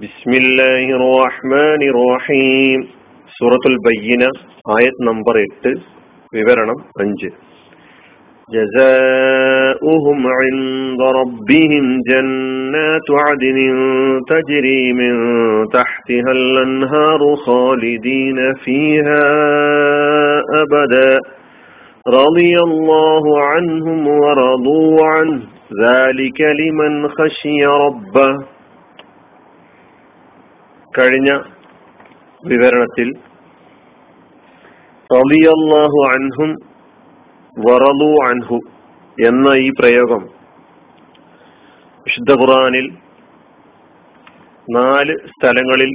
ബിസ്മില്ലാഹിർ റഹ്മാനിർ റഹീം സൂറത്തുൽ ബയ്യന ആയത് നമ്പർ എട്ട് വിവരണം അഞ്ച് جزاؤهم عند ربهم جنات عدن تجري من تحتها الأنهار خالدين فيها أبدا رضي الله عنهم ورضوا عنه ذلك لمن خشي ربه കഴിഞ്ഞ വിവരണത്തിൽ റളിയല്ലാഹു അൻഹും വറലു അൻഹു എന്ന ഈ പ്രയോഗം വിശുദ്ധ ഖുറാനിൽ നാല് സ്ഥലങ്ങളിൽ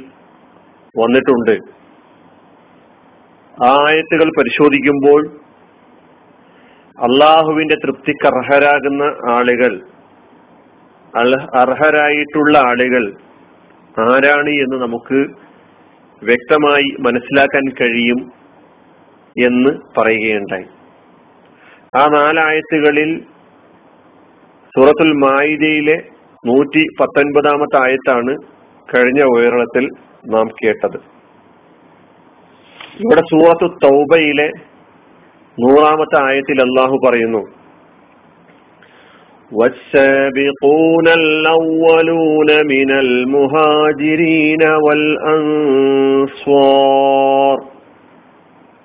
വന്നിട്ടുണ്ട്. ആയത്തുകൾ പരിശോധിക്കുമ്പോൾ അള്ളാഹുവിന്റെ തൃപ്തിക്ക് അർഹരാകുന്ന ആളുകൾ അർഹരായിട്ടുള്ള ആളുകൾ ആരാണ് എന്ന് നമുക്ക് വ്യക്തമായി മനസ്സിലാക്കാൻ കഴിയും എന്ന് പറയുകയുണ്ടായി. ആ നാലായത്തുകളിൽ സൂറത്തുൽ മായിദയിലെ നൂറ്റി പത്തൊൻപതാമത്തെ ആയത്താണ് കഴിഞ്ഞ ഉയരണത്തിൽ നാം കേട്ടത്. ഇവിടെ സൂറത്തു തൗബയിലെ നൂറാമത്തെ ആയത്തിൽ അള്ളാഹു പറയുന്നു والسابقون الأولون من المهاجرين والأنصار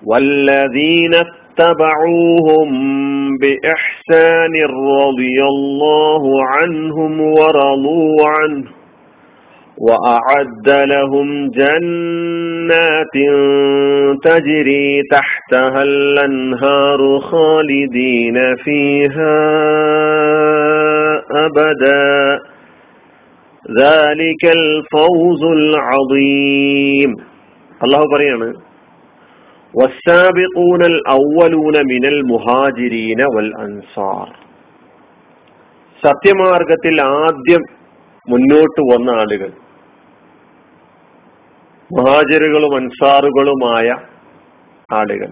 والذين اتبعوهم بإحسان رضي الله عنهم ورضوا عنه وأعد لهم جنات تجري تحتها الأنهار خالدين فيها أبدا ذلك الفوز العظيم الله بريانا والسابقون الأولون من المهاجرين والأنصار സത്യമാർഗത്തിൽ ആദ്യം മുന്നോട്ട് വന്ന ആളുകൾ മഹാജരുകളും അൻസാറുകളുമായ ആളുകൾ.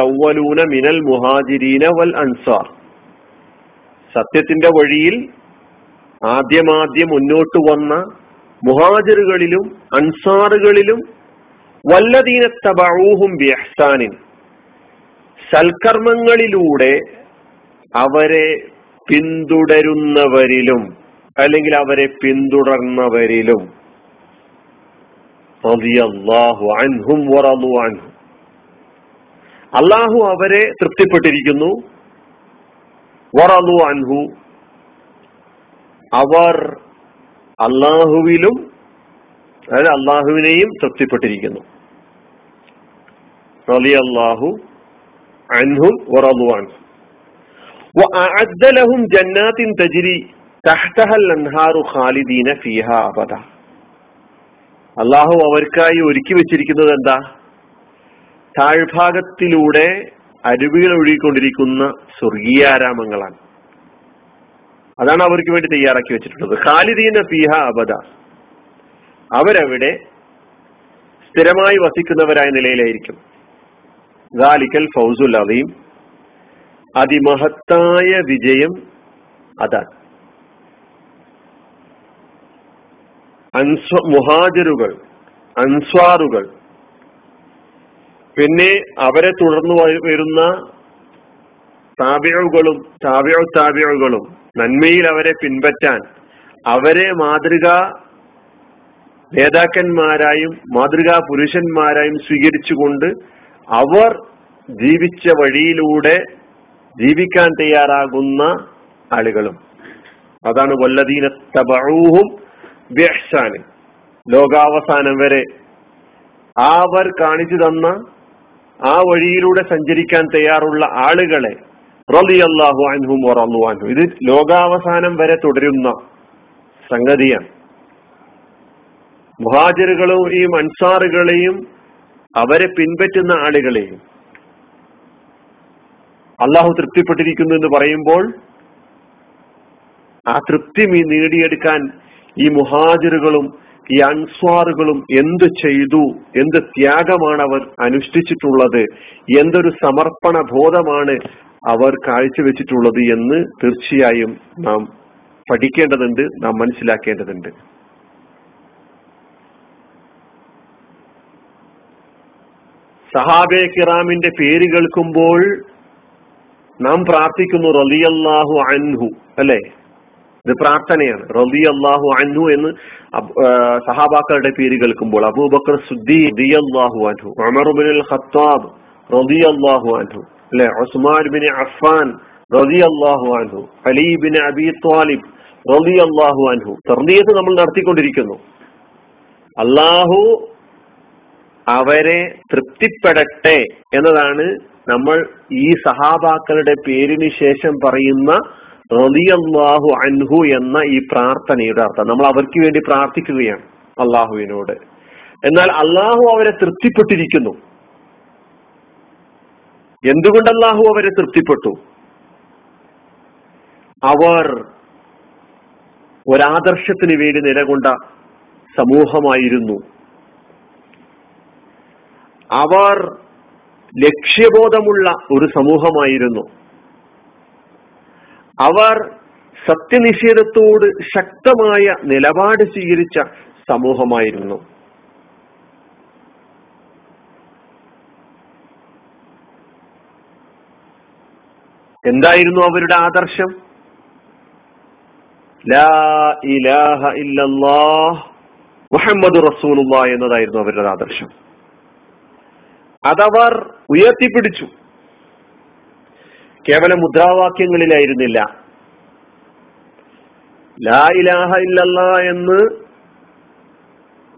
അവലൂന മിനൽ മുഹാജിരീന വൽ അൻസാർ. സത്യത്തിന്റെ വഴിയിൽ ആദ്യമാദ്യം മുന്നോട്ട് വന്ന മുഹാജറുകളിലും അൻസാറുകളിലും വല്ലദീന തബഊഹും ബിഹ്സാനിൻ സൽക്കർമ്മങ്ങളിലൂടെ അവരെ പിന്തുടരുന്നവരിലും അല്ലെങ്കിൽ അവരെ പിന്തുടർന്നവരിലും അള്ളാഹു അവരെ തൃപ്തിപ്പെട്ടിരിക്കുന്നു. അൻഹു. അവർ അള്ളാഹുവിലും അതായത് അള്ളാഹുവിനെയും തൃപ്തിപ്പെട്ടിരിക്കുന്നു. റലി അൻഹും ജന്നാത്തിൻ തജിരി തഹ്തഹൽ അൻഹാറു ഖാലിദീന ഫിഹ അബദ. അള്ളാഹു അവർക്കായി ഒരുക്കി വെച്ചിരിക്കുന്നത് എന്താ? താഴ്ഭാഗത്തിലൂടെ അരുവികൾ ഒഴുകിക്കൊണ്ടിരിക്കുന്ന സ്വർഗീയാരാമങ്ങളാണ് അതാണ് അവർക്ക് വേണ്ടി തയ്യാറാക്കി വെച്ചിട്ടുള്ളത്. ഖാലിദീന ഫിഹ അബദ. അവരവിടെ സ്ഥിരമായി വസിക്കുന്നവരായ നിലയിലായിരിക്കും. ഗാലിക്കൽ ഫൗസുൽ അവയും അതിമഹത്തായ വിജയം അതാണ്. അൻസ്വ മുഹാജരുകൾ അൻസ്വാറുകൾ. പിന്നെ അവരെ തുടർന്ന് വരുന്ന താബിഴുകളും താബിഴു താബിഴുകളും നന്മയിൽ അവരെ പിൻപറ്റാൻ അവരെ മാതൃക നേതാക്കന്മാരായും മാതൃകാ പുരുഷന്മാരായും സ്വീകരിച്ചുകൊണ്ട് അവർ ജീവിച്ച വഴിയിലൂടെ ജീവിക്കാൻ തയ്യാറാകുന്ന ആളുകളും. അതാണ് വല്ലദീന തബഊഹും ബിഹ്സാന് ലോകാവസാനം വരെ അവർ കാണിച്ചു തന്ന ആ വഴിയിലൂടെ സഞ്ചരിക്കാൻ തയ്യാറുള്ള ആളുകളെ റളിയല്ലാഹു അൻഹും വറളു അൻഹു. ഇത് ലോകാവസാനം വരെ തുടരുന്ന സംഗതിയാണ്. മുഹാജറുകളെയും അൻസാറുകളെയും അവരെ പിൻപറ്റുന്ന ആളുകളെയും അള്ളാഹു തൃപ്തിപ്പെട്ടിരിക്കുന്നു എന്ന് പറയുമ്പോൾ ആ തൃപ്തി നേടിയെടുക്കാൻ ഈ മുഹാജിറുകളും ഈ അൻസ്വാറുകളും എന്ത് ചെയ്തു എന്ത് ത്യാഗമാണ് അവർ അനുഷ്ഠിച്ചിട്ടുള്ളത് എന്തൊരു സമർപ്പണ ബോധമാണ് അവർ കാഴ്ചവെച്ചിട്ടുള്ളത് എന്ന് തീർച്ചയായും നാം പഠിക്കേണ്ടതുണ്ട് നാം മനസ്സിലാക്കേണ്ടതുണ്ട്. സഹാബെ കിറാമിന്റെ പേര് കേൾക്കുമ്പോൾ നാം പ്രാർത്ഥിക്കുന്നു റലിയല്ലാഹു അൻഹു അല്ലെ? ഇത് പ്രാർത്ഥനയാണ്. റബി അള്ളാഹു അൻഹു എന്ന് സഹാബാക്കളുടെ പേര് കേൾക്കുമ്പോൾ അബൂബക്കർ സുദ്ദി റളിയല്ലാഹു അൻഹു ഉമർ ഖത്താബ് റളിയല്ലാഹു അൻഹു അല്ലെ? ഉസ്മാൻ ബിൻ അഫ്ഫാൻ റളിയല്ലാഹു അൻഹു അലി ബിൻ അബി ത്വാലിബ് റളിയല്ലാഹു അൻഹു. തർണീയത്ത് നമ്മൾ നടത്തിക്കൊണ്ടിരിക്കുന്നു. അള്ളാഹു അവരെ തൃപ്തിപ്പെടട്ടെ എന്നതാണ് നമ്മൾ ഈ സഹാബാക്കളുടെ പേരിന് ശേഷം പറയുന്ന റളിയല്ലാഹു അൻഹു എന്ന ഈ പ്രാർത്ഥനയുടെ അർത്ഥം. നമ്മൾ അവർക്ക് വേണ്ടി പ്രാർത്ഥിക്കുകയാണ് അള്ളാഹുവിനോട് എന്നാൽ അള്ളാഹു അവരെ തൃപ്തിപ്പെട്ടിരിക്കുന്നു. എന്തുകൊണ്ട് അള്ളാഹു അവരെ തൃപ്തിപ്പെട്ടു? അവർ ഒരാദർശത്തിന് വേണ്ടി നിലകൊണ്ട സമൂഹമായിരുന്നു. അവർ ലക്ഷ്യബോധമുള്ള ഒരു സമൂഹമായിരുന്നു. അവർ സത്യനിഷേധത്തോട് ശക്തമായ നിലപാട് സ്വീകരിച്ച സമൂഹമായിരുന്നു. എന്തായിരുന്നു അവരുടെ ആദർശം? ലാ ഇലാഹ മുഹമ്മദ് റസൂലുള്ള എന്നതായിരുന്നു അവരുടെ ആദർശം. അതവർ ഉയർത്തിപ്പിടിച്ചു. കേവലം മുദ്രാവാക്യങ്ങളിലായിരുന്നില്ല. ലാ ഇലാഹ ഇല്ലല്ല എന്ന്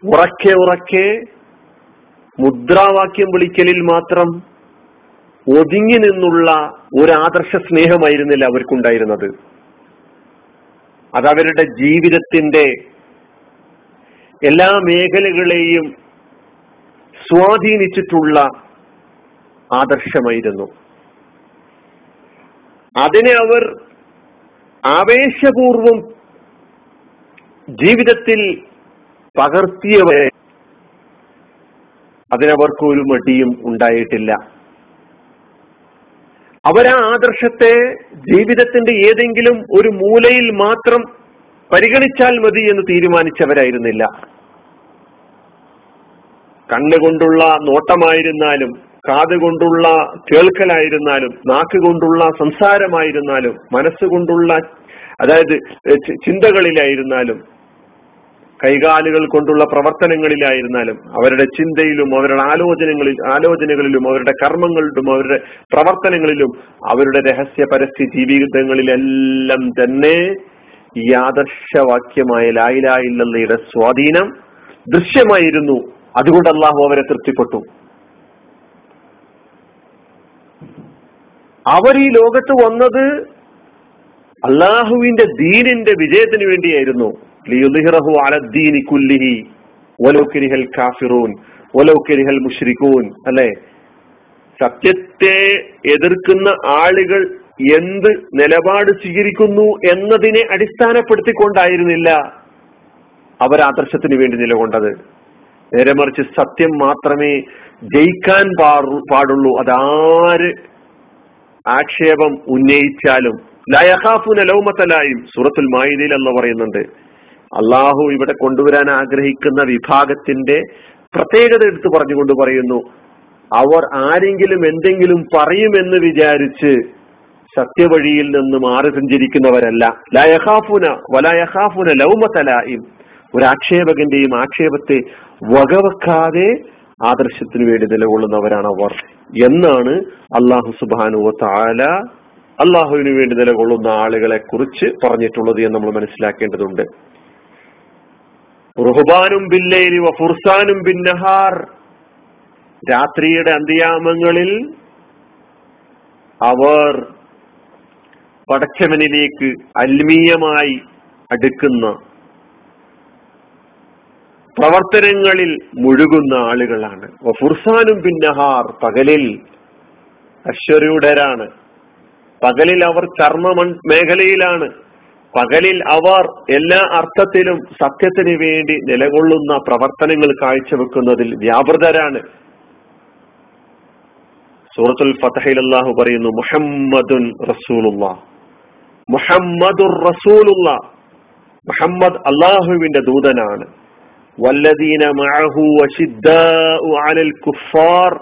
ഉറക്കെ ഉറക്കെ മുദ്രാവാക്യം വിളിക്കലിൽ മാത്രം ഒതുങ്ങി നിന്നുള്ള ഒരു ആദർശ സ്നേഹമായിരുന്നില്ല അവർക്കുണ്ടായിരുന്നത്. അതവരുടെ ജീവിതത്തിന്റെ എല്ലാ മേഖലകളെയും സ്വാധീനിച്ചിട്ടുള്ള ആദർശമായിരുന്നു. അതിനെ അവർ ആവേശപൂർവം ജീവിതത്തിൽ പകർത്തിയവരെ അതിനവർക്ക് ഒരു മടിയും ഉണ്ടായിട്ടില്ല. അവരാ ആദർശത്തെ ജീവിതത്തിന്റെ ഏതെങ്കിലും ഒരു മൂലയിൽ മാത്രം പരിഗണിച്ചാൽ മതി എന്ന് തീരുമാനിച്ചവരായിരുന്നില്ല. കണ്ണുകൊണ്ടുള്ള നോട്ടമായിരുന്നാലും കാതുകൊണ്ടുള്ള കേൾക്കലായിരുന്നാലും നാക്ക് കൊണ്ടുള്ള സംസാരമായിരുന്നാലും മനസ്സുകൊണ്ടുള്ള അതായത് ചിന്തകളിലായിരുന്നാലും കൈകാലുകൾ കൊണ്ടുള്ള പ്രവർത്തനങ്ങളിലായിരുന്നാലും അവരുടെ ചിന്തയിലും അവരുടെ ആലോചനകളിൽ ആലോചനകളിലും അവരുടെ കർമ്മങ്ങളിലും അവരുടെ പ്രവർത്തനങ്ങളിലും അവരുടെ രഹസ്യ പരസ്യ ജീവിതങ്ങളിലെല്ലാം തന്നെ ഈ ആദർശവാക്യമായ ലായിലായില്ലയുടെ സ്വാധീനം ദൃശ്യമായിരുന്നു. അതുകൊണ്ട് അള്ളാഹു അവരെ തൃപ്തിപ്പെട്ടു. അവർ ഈ ലോകത്ത് വന്നത് അള്ളാഹുവിന്റെ ദീനിന്റെ വിജയത്തിന് വേണ്ടിയായിരുന്നു. അല്ലെ? സത്യത്തെ എതിർക്കുന്ന ആളുകൾ എന്ത് നിലപാട് സ്വീകരിക്കുന്നു എന്നതിനെ അടിസ്ഥാനപ്പെടുത്തിക്കൊണ്ടായിരുന്നില്ല അവർ ആദർശത്തിന് വേണ്ടി നിലകൊണ്ടത്. നേരെ മറിച്ച് സത്യം മാത്രമേ ജയിക്കാൻ പാടുള്ളൂ. അതാര് ആക്ഷേപം ഉന്നയിച്ചാലും ലയഹാഫുന ലൗമത്തലായും സൂറത്തുൽ മായിദയിൽ എന്ന് പറയുന്നുണ്ട്. അള്ളാഹു ഇവിടെ കൊണ്ടുവരാൻ ആഗ്രഹിക്കുന്ന വിഭാഗത്തിന്റെ പ്രത്യേകത എടുത്തു പറഞ്ഞുകൊണ്ട് പറയുന്നു അവർ ആരെങ്കിലും എന്തെങ്കിലും പറയുമെന്ന് വിചാരിച്ച് സത്യവഴിയിൽ നിന്ന് മാറി സഞ്ചരിക്കുന്നവരല്ല. ലയഹാഫുന വലയഹാഫുന ലൗമത്തലായും ഒരു ആക്ഷേപകന്റെയും ആക്ഷേപത്തെ വകവെക്കാതെ ആദർശത്തിന് വേണ്ടി നിലകൊള്ളുന്നവരാണ് അവർ എന്നാണ് അള്ളാഹു സുബാനുവ താല അള്ളാഹുവിന് വേണ്ടി നിലകൊള്ളുന്ന ആളുകളെ കുറിച്ച് പറഞ്ഞിട്ടുള്ളത് എന്ന് നമ്മൾ മനസ്സിലാക്കേണ്ടതുണ്ട്. റുഹബാനും ബില്ലയിലി ഫുർസാനും ബിന്നഹാർ രാത്രിയുടെ അന്ത്യാമങ്ങളിൽ അവർ പടച്ചവനിലേക്ക് അൽമീയമായി അടുക്കുന്ന പ്രവർത്തനങ്ങളിൽ മുഴുകുന്ന ആളുകളാണ്. ഫുർസാനും പിന്നഹാർ പകലിൽ അശ്വരൂഢരാണ്. പകലിൽ അവർ കർമ്മ മേഖലയിലാണ്. പകലിൽ അവർ എല്ലാ അർത്ഥത്തിലും സത്യത്തിന് വേണ്ടി നിലകൊള്ളുന്ന പ്രവർത്തനങ്ങൾ കാഴ്ചവെക്കുന്നതിൽ വ്യാപൃതരാണ്. സൂറത്തുൽ ഫതഹിൽ അള്ളാഹു പറയുന്നു മുഹമ്മദുൻ റസൂലുള്ള. മുഹമ്മദുർ റസൂലുള്ള. മുഹമ്മദ് അള്ളാഹുവിന്റെ ദൂതനാണ്. വല്ലദീന معه على الكفار.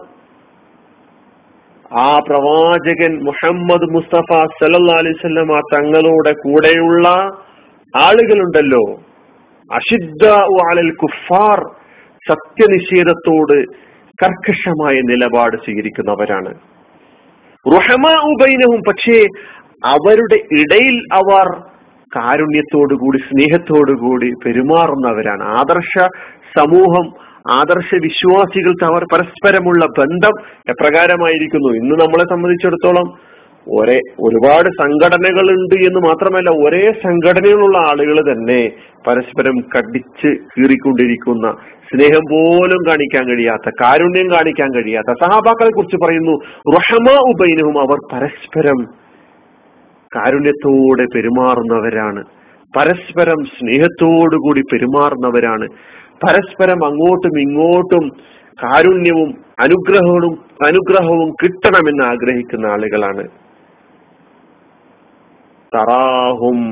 ആ പ്രവാചകൻ മുഹമ്മദ് മുസ്തഫ സല്ല അലൈഹി തങ്ങളുടെ കൂടെയുള്ള ആളുകളുണ്ടല്ലോ. അഷിദ്ദ അലൽ കുഫാർ സത്യനിഷേധത്തോട് കർക്കശമായ നിലപാട് സ്വീകരിക്കുന്നവരാണ്. റുഹമാ ഉബൈനവും പക്ഷേ അവരുടെ ഇടയിൽ അവർ കാരുണ്യത്തോടുകൂടി സ്നേഹത്തോടുകൂടി പെരുമാറുന്നവരാണ്. ആദർശ സമൂഹം ആദർശ വിശ്വാസികൾ അവർ പരസ്പരമുള്ള ബന്ധം എപ്രകാരമായിരിക്കുന്നു? ഇന്ന് നമ്മളെ സംബന്ധിച്ചിടത്തോളം ഒരേ ഒരുപാട് സംഘടനകൾ ഉണ്ട് എന്ന് മാത്രമല്ല ഒരേ സംഘടനയിലുള്ള ആളുകൾ തന്നെ പരസ്പരം കടിച്ച് കീറിക്കൊണ്ടിരിക്കുന്ന സ്നേഹം പോലും കാണിക്കാൻ കഴിയാത്ത കാരുണ്യം കാണിക്കാൻ കഴിയാത്ത സഹാബാക്കളെ കുറിച്ച് പറയുന്നു റഹമ ഉബൈനവും അവർ പരസ്പരം കാരുണ്യത്തോടെ പെരുമാറുന്നവരാണ്. പരസ്പരം സ്നേഹത്തോടുകൂടി പെരുമാറുന്നവരാണ്. പരസ്പരം അങ്ങോട്ടും ഇങ്ങോട്ടും കാരുണ്യവും അനുഗ്രഹവും അനുഗ്രഹവും കിട്ടണമെന്ന് ആഗ്രഹിക്കുന്ന ആളുകളാണ്. തറാഹും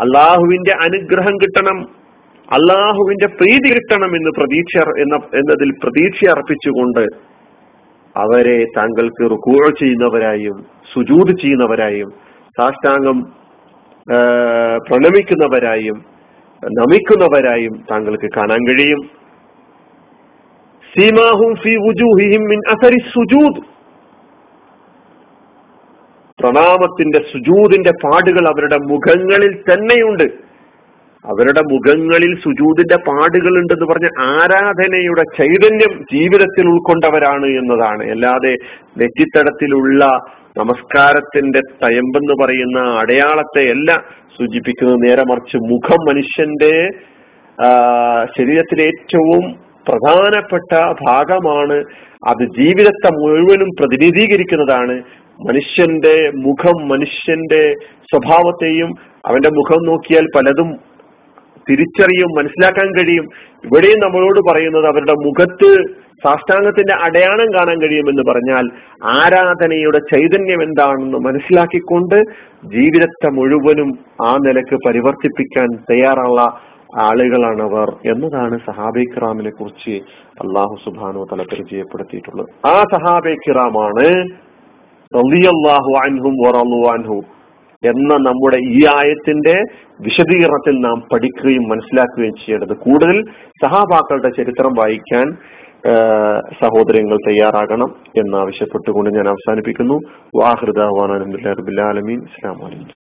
അള്ളാഹുവിന്റെ അനുഗ്രഹം കിട്ടണം. അള്ളാഹുവിന്റെ പ്രീതി കിട്ടണം എന്ന് പ്രതീക്ഷ എന്ന എന്നതിൽ പ്രതീക്ഷ അർപ്പിച്ചുകൊണ്ട് അവരെ താങ്കൾക്ക് റുക്കൂ ചെയ്യുന്നവരായും സുജൂത് ചെയ്യുന്നവരായും സാഷ്ടാംഗം പ്രണമിക്കുന്നവരായും നമിക്കുന്നവരായും താങ്കൾക്ക് കാണാൻ കഴിയും. സീമാഹും ഫി വുജൂഹിഹിം മിൻ അസരി സുജൂദ്. പ്രണാമത്തിന്റെ സുജൂദിന്റെ പാടുകൾ അവരുടെ മുഖങ്ങളിൽ തന്നെയുണ്ട്. അവരുടെ മുഖങ്ങളിൽ സുജൂതിന്റെ പാടുകൾ ഉണ്ടെന്ന് പറഞ്ഞ ആരാധനയുടെ ചൈതന്യം ജീവിതത്തിൽ ഉൾക്കൊണ്ടവരാണ് എന്നതാണ്. അല്ലാതെ നെറ്റിത്തടത്തിലുള്ള നമസ്കാരത്തിന്റെ തയമ്പെന്ന് പറയുന്ന അടയാളത്തെ അല്ല സൂചിപ്പിക്കുന്നത്. നേരെ മറിച്ച് മുഖം മനുഷ്യന്റെ ശരീരത്തിലെ ഏറ്റവും പ്രധാനപ്പെട്ട ഭാഗമാണ്. അത് ജീവിതത്തെ മുഴുവനും പ്രതിനിധീകരിക്കുന്നതാണ്. മനുഷ്യന്റെ മുഖം മനുഷ്യന്റെ സ്വഭാവത്തെയും അവന്റെ മുഖം നോക്കിയാൽ പലതും തിരിച്ചറിയും മനസ്സിലാക്കാൻ കഴിയും. ഇവിടെയും നമ്മളോട് പറയുന്നത് അവരുടെ മുഖത്ത് സാഷ്ടാംഗത്തിന്റെ അടയാളം കാണാൻ കഴിയുമെന്ന് പറഞ്ഞാൽ ആരാധനയുടെ ചൈതന്യം എന്താണെന്ന് മനസ്സിലാക്കിക്കൊണ്ട് ജീവിതത്തെ മുഴുവനും ആ നിലയ്ക്ക് പരിവർത്തിപ്പിക്കാൻ തയ്യാറുള്ള ആളുകളാണവർ എന്നതാണ് സഹാബെ കിറാമിനെ കുറിച്ച് അള്ളാഹു സുബാനു തല പരിചയപ്പെടുത്തിയിട്ടുള്ളത്. ആ സഹാബെ കിറാമാണ് അൻഹും അൻഹു. എന്ന നമ്മുടെ ഈ ആയത്തിന്റെ വിശദീകരണത്തിൽ നാം പഠിക്കുകയും മനസ്സിലാക്കുകയും ചെയ്യേണ്ടത്. കൂടുതൽ സഹാബാക്കളുടെ ചരിത്രം വായിക്കാൻ സഹോദരങ്ങൾ തയ്യാറാകണം എന്നാവശ്യപ്പെട്ടുകൊണ്ട് ഞാൻ അവസാനിപ്പിക്കുന്നു. വാഹൃദാൻ അലമീൻ അസ്സാം വലൈക്കും